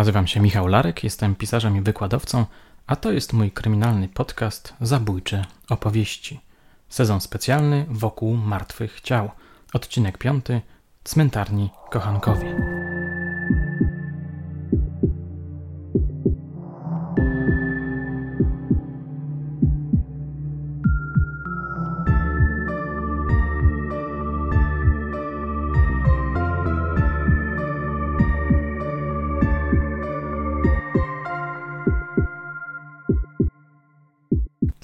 Nazywam się Michał Larek, jestem pisarzem i wykładowcą, a to jest mój kryminalny podcast Zabójcze opowieści. Sezon specjalny wokół martwych ciał. Odcinek piąty Cmentarni Kochankowie.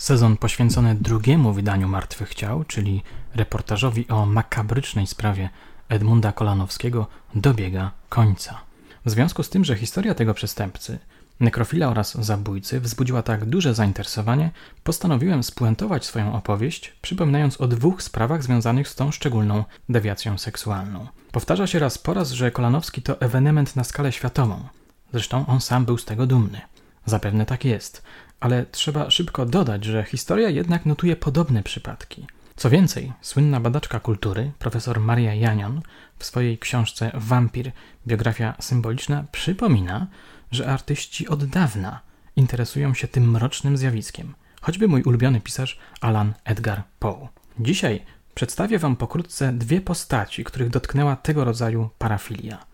Sezon poświęcony drugiemu wydaniu Martwych Ciał, czyli reportażowi o makabrycznej sprawie Edmunda Kolanowskiego, dobiega końca. W związku z tym, że historia tego przestępcy, nekrofila oraz zabójcy wzbudziła tak duże zainteresowanie, postanowiłem spuentować swoją opowieść, przypominając o dwóch sprawach związanych z tą szczególną dewiacją seksualną. Powtarza się raz po raz, że Kolanowski to ewenement na skalę światową. Zresztą on sam był z tego dumny. Zapewne tak jest, ale trzeba szybko dodać, że historia jednak notuje podobne przypadki. Co więcej, słynna badaczka kultury, profesor Maria Janion, w swojej książce Wampir biografia symboliczna przypomina, że artyści od dawna interesują się tym mrocznym zjawiskiem, choćby mój ulubiony pisarz Alan Edgar Poe. Dzisiaj przedstawię Wam pokrótce dwie postaci, których dotknęła tego rodzaju parafilia.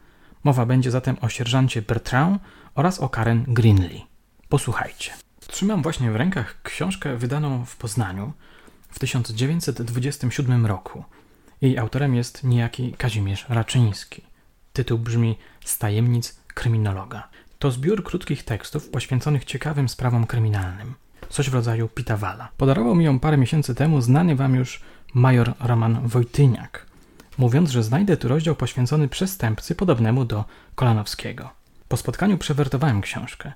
Mowa będzie zatem o sierżancie Bertrand oraz o Karen Greenlee. Posłuchajcie. Trzymam właśnie w rękach książkę wydaną w Poznaniu w 1927 roku. Jej autorem jest niejaki Kazimierz Raczyński. Tytuł brzmi Z tajemnic kryminologa. To zbiór krótkich tekstów poświęconych ciekawym sprawom kryminalnym. Coś w rodzaju Pitawala. Podarował mi ją parę miesięcy temu znany wam już major Roman Wojtyniak, mówiąc, że znajdę tu rozdział poświęcony przestępcy podobnemu do Kolanowskiego. Po spotkaniu przewertowałem książkę.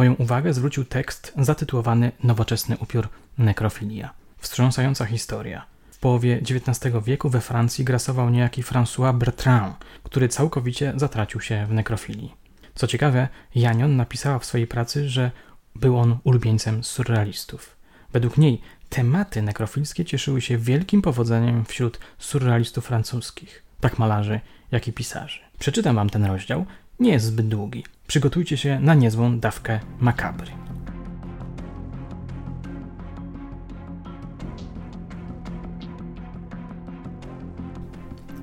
Moją uwagę zwrócił tekst zatytułowany Nowoczesny upiór nekrofilia. Wstrząsająca historia. W połowie XIX wieku we Francji grasował niejaki François Bertrand, który całkowicie zatracił się w nekrofilii. Co ciekawe, Janion napisała w swojej pracy, że był on ulubieńcem surrealistów. Według niej tematy nekrofilskie cieszyły się wielkim powodzeniem wśród surrealistów francuskich, tak malarzy, jak i pisarzy. Przeczytam wam ten rozdział, nie jest zbyt długi. Przygotujcie się na niezłą dawkę makabry.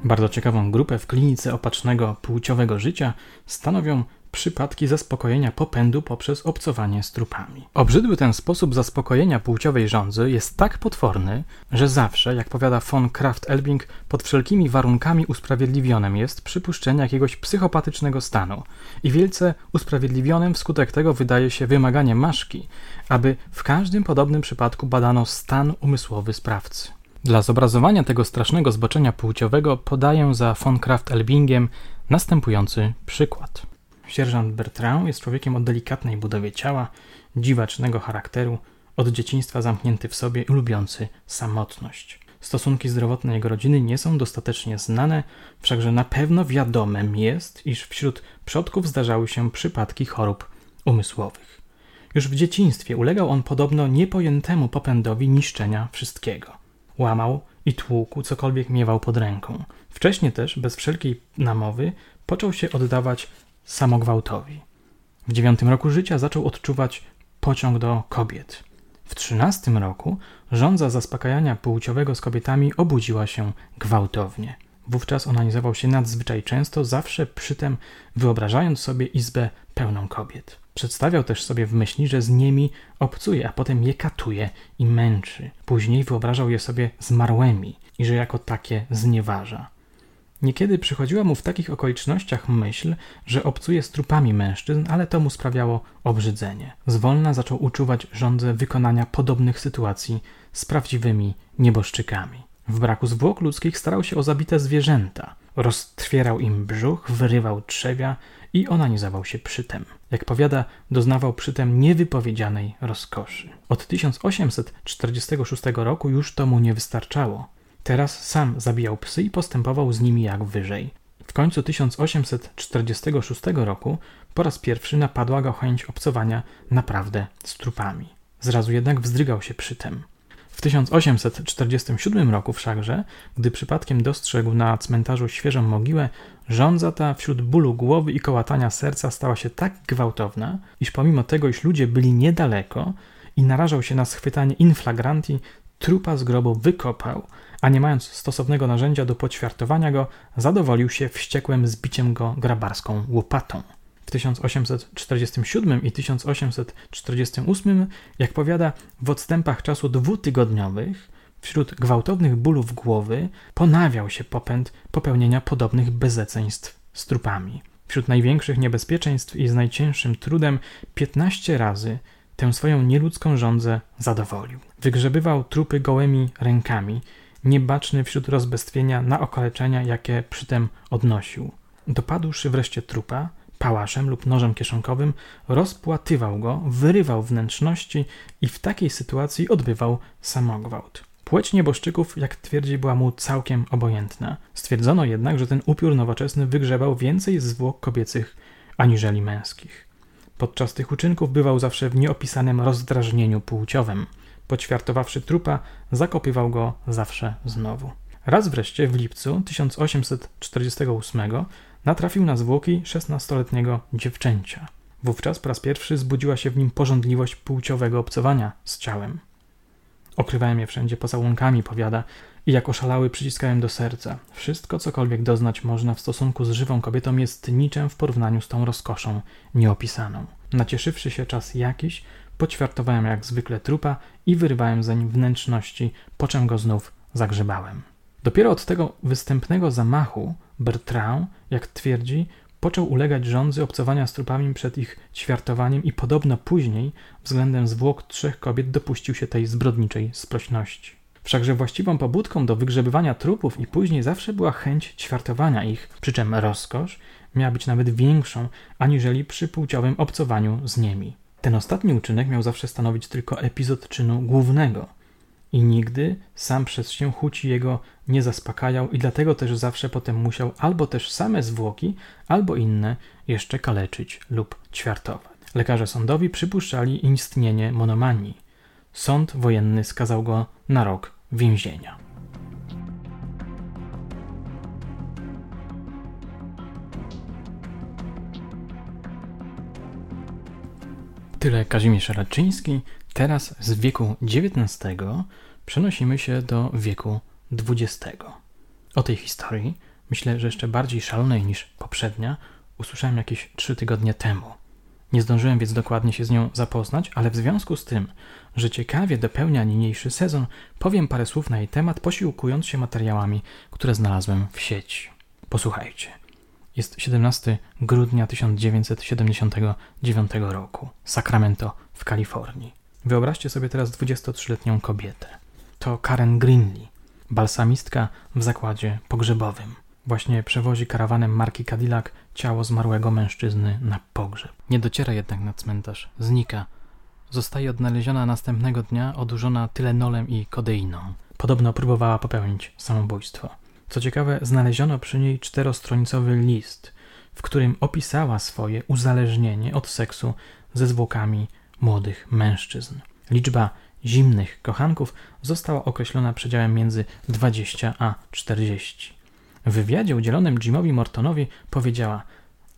Bardzo ciekawą grupę w klinice opatrznego płciowego życia stanowią przypadki zaspokojenia popędu poprzez obcowanie z trupami. Obrzydły ten sposób zaspokojenia płciowej żądzy jest tak potworny, że zawsze, jak powiada von Kraft-Elbing, pod wszelkimi warunkami usprawiedliwionym jest przypuszczenie jakiegoś psychopatycznego stanu i wielce usprawiedliwionym wskutek tego wydaje się wymaganie maszki, aby w każdym podobnym przypadku badano stan umysłowy sprawcy. Dla zobrazowania tego strasznego zboczenia płciowego podaję za von Kraft-Elbingiem następujący przykład. Sierżant Bertrand jest człowiekiem o delikatnej budowie ciała, dziwacznego charakteru, od dzieciństwa zamknięty w sobie i lubiący samotność. Stosunki zdrowotne jego rodziny nie są dostatecznie znane, wszakże na pewno wiadomym jest, iż wśród przodków zdarzały się przypadki chorób umysłowych. Już w dzieciństwie ulegał on podobno niepojętemu popędowi niszczenia wszystkiego. Łamał i tłukł cokolwiek miewał pod ręką. Wcześniej też, bez wszelkiej namowy, począł się oddawać samogwałtowi. W dziewiątym roku życia zaczął odczuwać pociąg do kobiet. W trzynastym roku żądza zaspokajania płciowego z kobietami obudziła się gwałtownie. Wówczas onanizował się nadzwyczaj często, zawsze przytem wyobrażając sobie izbę pełną kobiet. Przedstawiał też sobie w myśli, że z nimi obcuje, a potem je katuje i męczy. Później wyobrażał je sobie zmarłymi i że jako takie znieważa. Niekiedy przychodziła mu w takich okolicznościach myśl, że obcuje z trupami mężczyzn, ale to mu sprawiało obrzydzenie. Zwolna zaczął uczuwać żądzę wykonania podobnych sytuacji z prawdziwymi nieboszczykami. W braku zwłok ludzkich starał się o zabite zwierzęta. Roztwierał im brzuch, wyrywał trzewia i onanizował się przytem. Jak powiada, doznawał przytem niewypowiedzianej rozkoszy. Od 1846 roku już to mu nie wystarczało. Teraz sam zabijał psy i postępował z nimi jak wyżej. W końcu 1846 roku po raz pierwszy napadła go chęć obcowania naprawdę z trupami. Zrazu jednak wzdrygał się przy tym. W 1847 roku wszakże, gdy przypadkiem dostrzegł na cmentarzu świeżą mogiłę, żądza ta wśród bólu głowy i kołatania serca stała się tak gwałtowna, iż pomimo tego, iż ludzie byli niedaleko i narażał się na schwytanie inflagranti, trupa z grobu wykopał, a nie mając stosownego narzędzia do poćwiartowania go, zadowolił się wściekłym zbiciem go grabarską łopatą. W 1847 i 1848, jak powiada, w odstępach czasu dwutygodniowych, wśród gwałtownych bólów głowy, ponawiał się popęd popełnienia podobnych bezeceństw z trupami. Wśród największych niebezpieczeństw i z najcięższym trudem 15 razy tę swoją nieludzką żądzę zadowolił. Wygrzebywał trupy gołymi rękami, niebaczny wśród rozbestwienia na okaleczenia, jakie przytem odnosił. Dopadłszy wreszcie trupa, pałaszem lub nożem kieszonkowym, rozpłatywał go, wyrywał wnętrzności i w takiej sytuacji odbywał samogwałt. Płeć nieboszczyków, jak twierdzi, była mu całkiem obojętna. Stwierdzono jednak, że ten upiór nowoczesny wygrzebał więcej zwłok kobiecych aniżeli męskich. Podczas tych uczynków bywał zawsze w nieopisanym rozdrażnieniu płciowym. Poćwiartowawszy trupa, zakopywał go zawsze znowu. Raz wreszcie w lipcu 1848 natrafił na zwłoki szesnastoletniego dziewczęcia. Wówczas po raz pierwszy zbudziła się w nim pożądliwość płciowego obcowania z ciałem. Okrywałem je wszędzie pocałunkami, powiada, i jak oszalały przyciskałem do serca. Wszystko, cokolwiek doznać można w stosunku z żywą kobietą, jest niczym w porównaniu z tą rozkoszą nieopisaną. Nacieszywszy się czas jakiś, poćwiartowałem jak zwykle trupa i wyrywałem zeń wnętrzności, po czym go znów zagrzebałem. Dopiero od tego występnego zamachu Bertrand, jak twierdzi, począł ulegać rządzy obcowania z trupami przed ich ćwiartowaniem i podobno później względem zwłok trzech kobiet dopuścił się tej zbrodniczej sprośności. Wszakże właściwą pobudką do wygrzebywania trupów i później zawsze była chęć ćwiartowania ich, przy czym rozkosz miała być nawet większą aniżeli przy płciowym obcowaniu z nimi. Ten ostatni uczynek miał zawsze stanowić tylko epizod czynu głównego – i nigdy sam przez się chuci jego nie zaspokajał i dlatego też zawsze potem musiał albo też same zwłoki, albo inne jeszcze kaleczyć lub ćwiartować. Lekarze sądowi przypuszczali istnienie monomanii. Sąd wojenny skazał go na rok więzienia. Tyle Kazimierz Raczyński. Teraz z wieku XIX przenosimy się do wieku XX. O tej historii, myślę, że jeszcze bardziej szalonej niż poprzednia, usłyszałem jakieś trzy tygodnie temu. Nie zdążyłem więc dokładnie się z nią zapoznać, ale w związku z tym, że ciekawie dopełnia niniejszy sezon, powiem parę słów na jej temat, posiłkując się materiałami, które znalazłem w sieci. Posłuchajcie. Jest 17 grudnia 1979 roku, Sacramento w Kalifornii. Wyobraźcie sobie teraz 23-letnią kobietę. To Karen Greenlee, balsamistka w zakładzie pogrzebowym. Właśnie przewozi karawanem marki Cadillac ciało zmarłego mężczyzny na pogrzeb. Nie dociera jednak na cmentarz, znika. Zostaje odnaleziona następnego dnia odurzona tylenolem i kodeiną. Podobno próbowała popełnić samobójstwo. Co ciekawe, znaleziono przy niej czterostronicowy list, w którym opisała swoje uzależnienie od seksu ze zwłokami młodych mężczyzn. Liczba zimnych kochanków została określona przedziałem między 20 a 40. W wywiadzie udzielonym Jimowi Mortonowi powiedziała: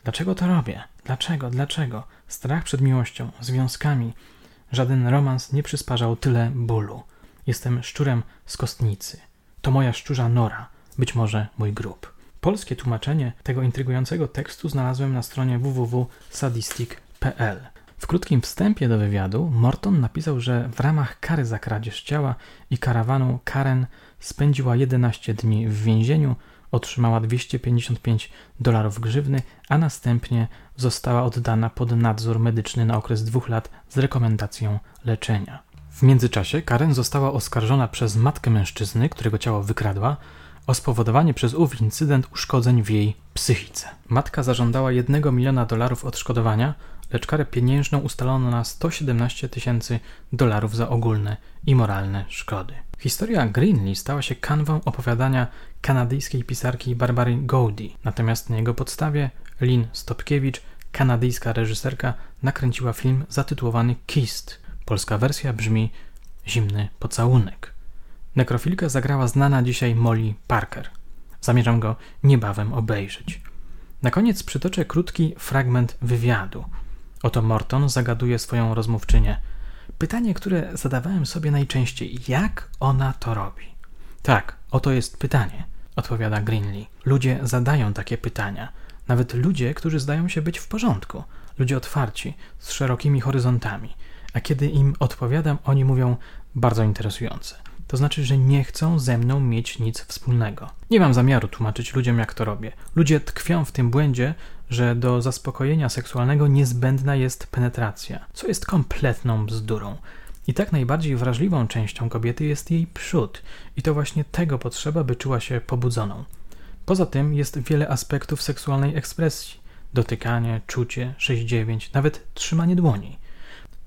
Dlaczego to robię? Dlaczego? Dlaczego? Strach przed miłością, związkami. Żaden romans nie przysparzał tyle bólu. Jestem szczurem z kostnicy. To moja szczurza nora, być może mój grób. Polskie tłumaczenie tego intrygującego tekstu znalazłem na stronie www.sadistic.pl. W krótkim wstępie do wywiadu Morton napisał, że w ramach kary za kradzież ciała i karawanu Karen spędziła 11 dni w więzieniu, otrzymała 255 dolarów grzywny, a następnie została oddana pod nadzór medyczny na okres dwóch lat z rekomendacją leczenia. W międzyczasie Karen została oskarżona przez matkę mężczyzny, którego ciało wykradła, o spowodowanie przez ów incydent uszkodzeń w jej psychice. Matka zażądała 1 miliona dolarów odszkodowania, lecz karę pieniężną ustalono na 117 tysięcy dolarów za ogólne i moralne szkody. Historia Greenlee stała się kanwą opowiadania kanadyjskiej pisarki Barbary Goldie, natomiast na jego podstawie Lynn Stopkiewicz, kanadyjska reżyserka, nakręciła film zatytułowany Kissed. Polska wersja brzmi zimny pocałunek. Nekrofilkę zagrała znana dzisiaj Molly Parker. Zamierzam go niebawem obejrzeć. Na koniec przytoczę krótki fragment wywiadu. Oto Morton zagaduje swoją rozmówczynię. Pytanie, które zadawałem sobie najczęściej: jak ona to robi? Tak, oto jest pytanie, odpowiada Greenlee. Ludzie zadają takie pytania. Nawet ludzie, którzy zdają się być w porządku. Ludzie otwarci, z szerokimi horyzontami. A kiedy im odpowiadam, oni mówią bardzo interesujące. To znaczy, że nie chcą ze mną mieć nic wspólnego. Nie mam zamiaru tłumaczyć ludziom, jak to robię. Ludzie tkwią w tym błędzie, że do zaspokojenia seksualnego niezbędna jest penetracja, co jest kompletną bzdurą. I tak najbardziej wrażliwą częścią kobiety jest jej przód, i to właśnie tego potrzeba, by czuła się pobudzoną. Poza tym jest wiele aspektów seksualnej ekspresji: dotykanie, czucie, 6-9, nawet trzymanie dłoni.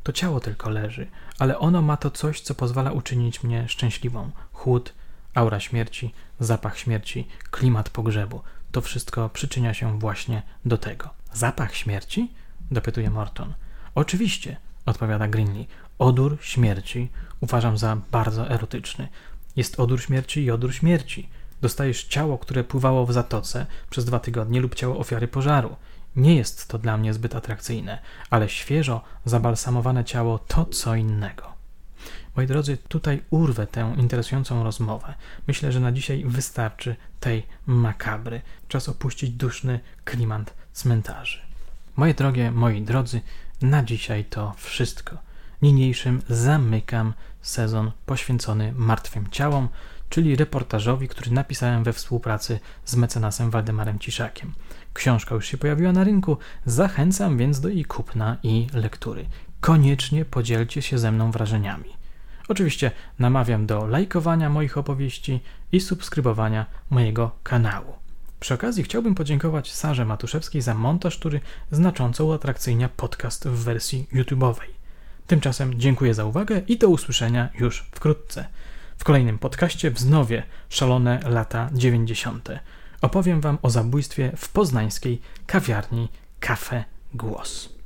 To ciało tylko leży, ale ono ma to coś, co pozwala uczynić mnie szczęśliwą. Chłód, aura śmierci, zapach śmierci, klimat pogrzebu. To wszystko przyczynia się właśnie do tego. Zapach śmierci? dopytuje Morton. Oczywiście, odpowiada Greenlee. Odór śmierci uważam za bardzo erotyczny. Jest odór śmierci i odór śmierci. Dostajesz ciało, które pływało w zatoce przez dwa tygodnie lub ciało ofiary pożaru. Nie jest to dla mnie zbyt atrakcyjne, ale świeżo zabalsamowane ciało to co innego. Moi drodzy, tutaj urwę tę interesującą rozmowę. Myślę, że na dzisiaj wystarczy tej makabry. Czas opuścić duszny klimat cmentarzy. Moje drogie, moi drodzy, na dzisiaj to wszystko. Niniejszym zamykam sezon poświęcony martwym ciałom, czyli reportażowi, który napisałem we współpracy z mecenasem Waldemarem Ciszakiem. Książka już się pojawiła na rynku, zachęcam więc do jej kupna i lektury. Koniecznie podzielcie się ze mną wrażeniami. Oczywiście namawiam do lajkowania moich opowieści i subskrybowania mojego kanału. Przy okazji chciałbym podziękować Sarze Matuszewskiej za montaż, który znacząco uatrakcyjnia podcast w wersji YouTube'owej. Tymczasem dziękuję za uwagę i do usłyszenia już wkrótce. W kolejnym podcaście wznowię szalone lata 90. Opowiem Wam o zabójstwie w poznańskiej kawiarni Kafe Głos.